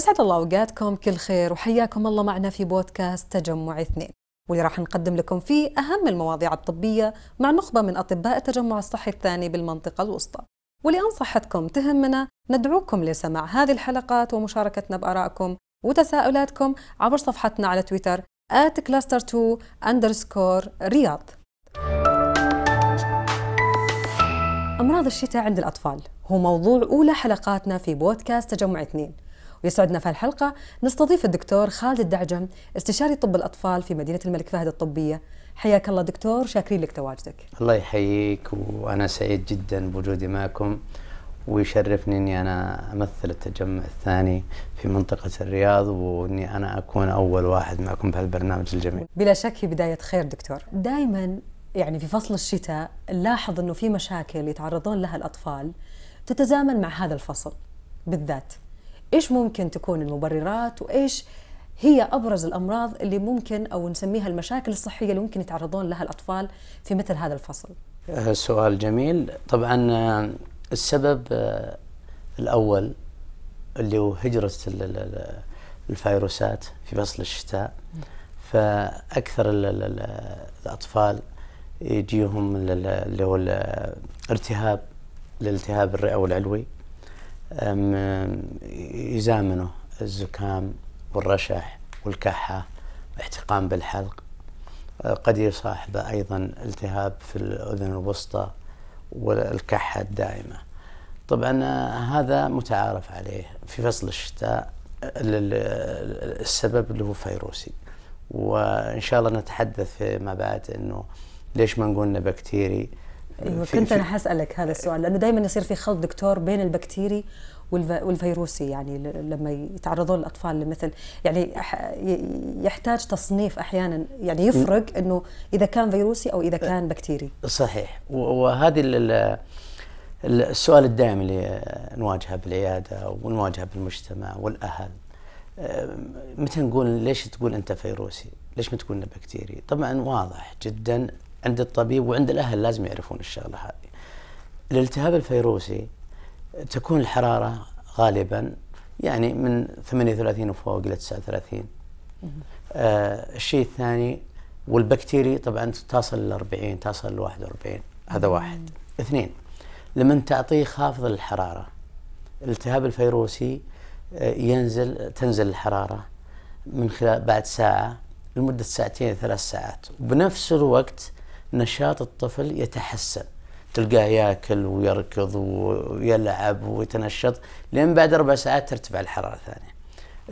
أسعد الله أوقاتكم كل خير وحياكم الله معنا في بودكاست تجمع اثنين. واللي راح نقدم لكم فيه أهم المواضيع الطبية مع نخبة من أطباء التجمع الصحي الثاني بالمنطقة الوسطى. ولأن صحتكم تهمنا ندعوكم لسماع هذه الحلقات ومشاركتنا بآرائكم وتساؤلاتكم عبر صفحتنا على تويتر cluster2 underscore رياض. أمراض الشتاء عند الأطفال هو موضوع أولى حلقاتنا في بودكاست تجمع اثنين. ويسعدنا في الحلقة نستضيف الدكتور خالد الدعجم استشاري طب الأطفال في مدينة الملك فهد الطبية حياك الله دكتور شاكرين لك تواجدك الله يحييك وأنا سعيد جدا بوجودي معكم ويشرفني إني أنا أمثل التجمع الثاني في منطقة الرياض وإني أنا أكون أول واحد معكم بهالبرنامج الجميل. بلا شك في بداية خير دكتور. دائما يعني في فصل الشتاء نلاحظ إنه في مشاكل يتعرضون لها الأطفال تتزامن مع هذا الفصل بالذات. إيش ممكن تكون المبررات وإيش هي أبرز الأمراض اللي ممكن أو نسميها المشاكل الصحية اللي ممكن يتعرضون لها الأطفال في مثل هذا الفصل؟ آه، سؤال جميل، طبعا آه، السبب آه، الأول اللي هو هجرة الفيروسات في فصل الشتاء. فأكثر الأطفال يجيهم اللي هو الارتهاب الالتهاب الرئوي العلوي. يزامنه الزكام والرشح والكحة احتقان بالحلق. قد يصاحبه أيضا التهاب في الأذن الوسطى والكحة الدائمة. طبعا هذا متعارف عليه في فصل الشتاء السبب اللي هو فيروسي. وإن شاء الله نتحدث فيما بعد أنه ليش ما نقول بكتيري أيوه كنت أنا حاسالك هذا السؤال لأنه دائما يصير في خلط دكتور بين البكتيري والفيروسي يعني لما يتعرضون الأطفال لمثل يعني يحتاج تصنيف أحيانا يعني يفرق إنه إذا كان فيروسي أو إذا كان بكتيري صحيح وهذه السؤال الدائم اللي نواجهه بالعيادة ونواجهه بالمجتمع والأهل متى نقول ليش تقول أنت فيروسي؟ ليش ما تقول بكتيري؟ طبعا واضح جدا عند الطبيب وعند الأهل لازم يعرفون الشغلة هذه. الالتهاب الفيروسي تكون الحرارة غالبا يعني من 38 وفوق إلى 39 آه الشيء الثاني والبكتيري طبعا تصل ل 40 تصل ل 41 هذا واحد. اثنين لما تعطيه خافض للحراره الالتهاب الفيروسي آه ينزل تنزل الحرارة من خلال بعد ساعة لمدة ساعتين ثلاث ساعات. وبنفس الوقت نشاط الطفل يتحسن تلقاه ياكل ويركض ويلعب ويتنشط لين بعد أربع ساعات ترتفع الحرارة ثانية.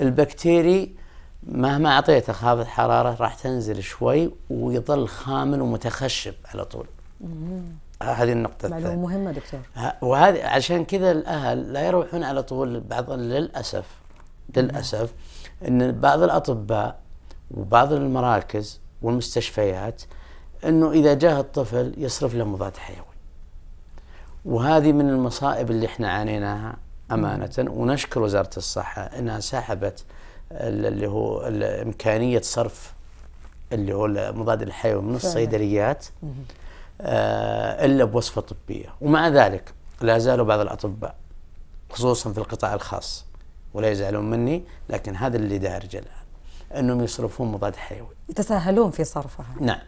البكتيري مهما أعطيته خافض حرارة راح تنزل شوي ويظل خامل ومتخشب على طول. هذه النقطة معلومة مهمة دكتور. وهذه عشان كذا الأهل لا يروحون على طول بعض للأسف للأسف أن بعض الأطباء وبعض المراكز والمستشفيات أنه إذا جاء الطفل يصرف له مضاد حيوي. وهذه من المصائب اللي إحنا عانيناها أمانة ونشكر وزارة الصحة إنها سحبت اللي هو إمكانية صرف اللي هو المضاد الحيوي من الصيدليات آه إلا بوصفة طبية. ومع ذلك لا زالوا بعض الأطباء خصوصا في القطاع الخاص ولا يزعلون مني لكن هذا اللي دارج الآن إنهم يصرفون مضاد حيوي. يتساهلون في صرفها. نعم.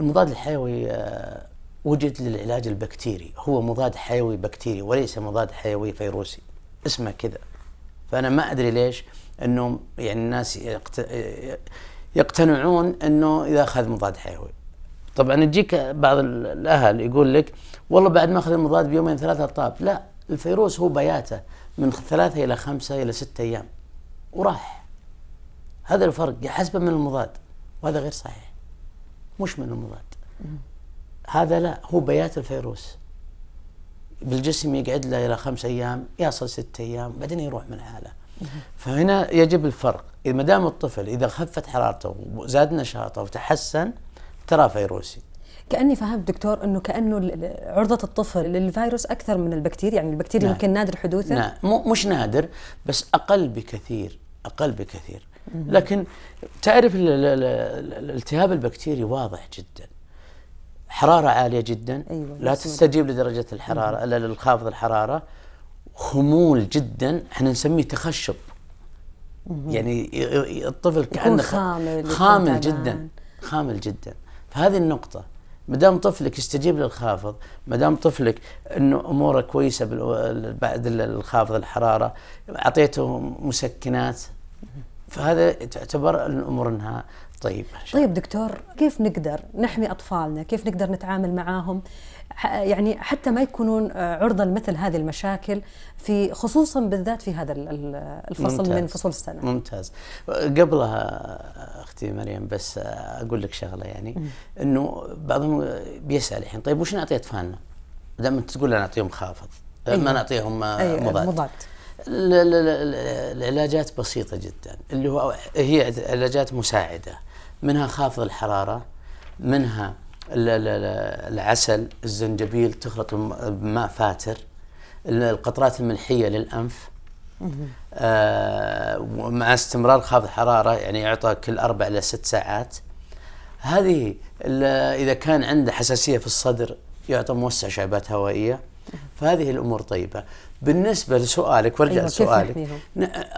المضاد الحيوي آه، وجد للعلاج البكتيري. هو مضاد حيوي بكتيري وليس مضاد حيوي فيروسي. اسمه كذا. فأنا ما أدري ليش أنه يعني الناس يقتنعون أنه إذا أخذ مضاد حيوي. طبعا يجيك بعض الأهل يقول لك والله بعد ما أخذ المضاد بيومين ثلاثة طاب. لا الفيروس هو بياته من ثلاثة إلى خمسة إلى ستة أيام. وراح. هذا الفرق. يحسبه من المضاد. وهذا غير صحيح. مش من المضاد هذا لا هو بيات الفيروس. بالجسم يقعد له إلى خمس أيام يصل ست أيام بعدين يروح من حاله. فهنا يجب الفرق. إذا ما دام الطفل إذا خفت حرارته وزاد نشاطه وتحسن ترى فيروسي. كأني فهمت دكتور إنه كأنه عرضة الطفل للفيروس أكثر من البكتيريا يعني البكتيريا نعم. يمكن نادر حدوثه؟ نعم. مش نادر بس أقل بكثير أقل بكثير. لكن تعرف الالتهاب البكتيري واضح جدا. حرارة عالية جدا. أيوة لا تستجيب لدرجة الحرارة للخافض الحرارة. خمول جدا. إحنا نسميه تخشب. يعني الطفل كأنه خامل خامل جدا. خامل جدا. فهذه النقطة. ما دام طفلك يستجيب للخافض ما دام طفلك إنه أموره كويسة بعد الخافض الحرارة أعطيته مسكنات. فهذا تعتبر الأمور إنها طيبه طيب دكتور كيف نقدر نحمي أطفالنا كيف نقدر نتعامل معاهم يعني حتى ما يكونون عرضة لمثل هذه المشاكل في خصوصا بالذات في هذا الفصل ممتاز. من فصول السنة ممتاز قبلها أختي مريم بس أقول لك شغلة يعني إنه بعضهم بيسأل الحين طيب وش نعطي أطفالنا؟ دام انت تقول نعطيهم خافض أيوة. ما نعطيهم أيوة. مضاد مضاد العلاجات بسيطة جدا اللي هو هي علاجات مساعدة منها خافض الحرارة منها العسل الزنجبيل تخلط بماء فاتر القطرات الملحية للأنف آه مع استمرار خافض الحرارة يعني يعطى كل أربع إلى ست ساعات. هذه إذا كان عنده حساسية في الصدر يعطى موسع شعبات هوائية. فهذه الأمور طيبة. بالنسبة لسؤالك وارجع أيوة لسؤالك.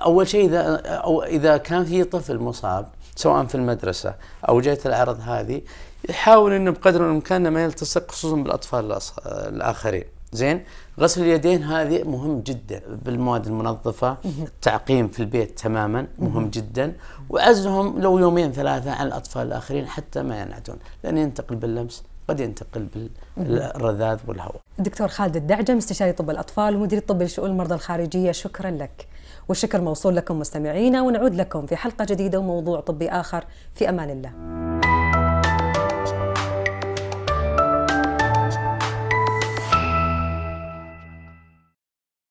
أول شيء إذا أو إذا كان في طفل مصاب سواء في المدرسة أو جاءت الاعراض هذه يحاول إنه بقدر الإمكان ما يلتصق خصوصا بالأطفال الآخرين. زين؟ غسل اليدين هذه مهم جدا بالمواد المنظفة. التعقيم في البيت تماما مهم. جدا. وعزلهم لو يومين ثلاثة عن الأطفال الآخرين حتى ما ينعدون لأن ينتقل باللمس. قد ينتقل بالرذاذ والهواء. دكتور خالد الدعجم استشاري طب الأطفال ومدير الطب لشؤون المرضى الخارجية شكرا لك. والشكر موصول لكم مستمعينا ونعود لكم في حلقة جديدة وموضوع طبي آخر في أمان الله.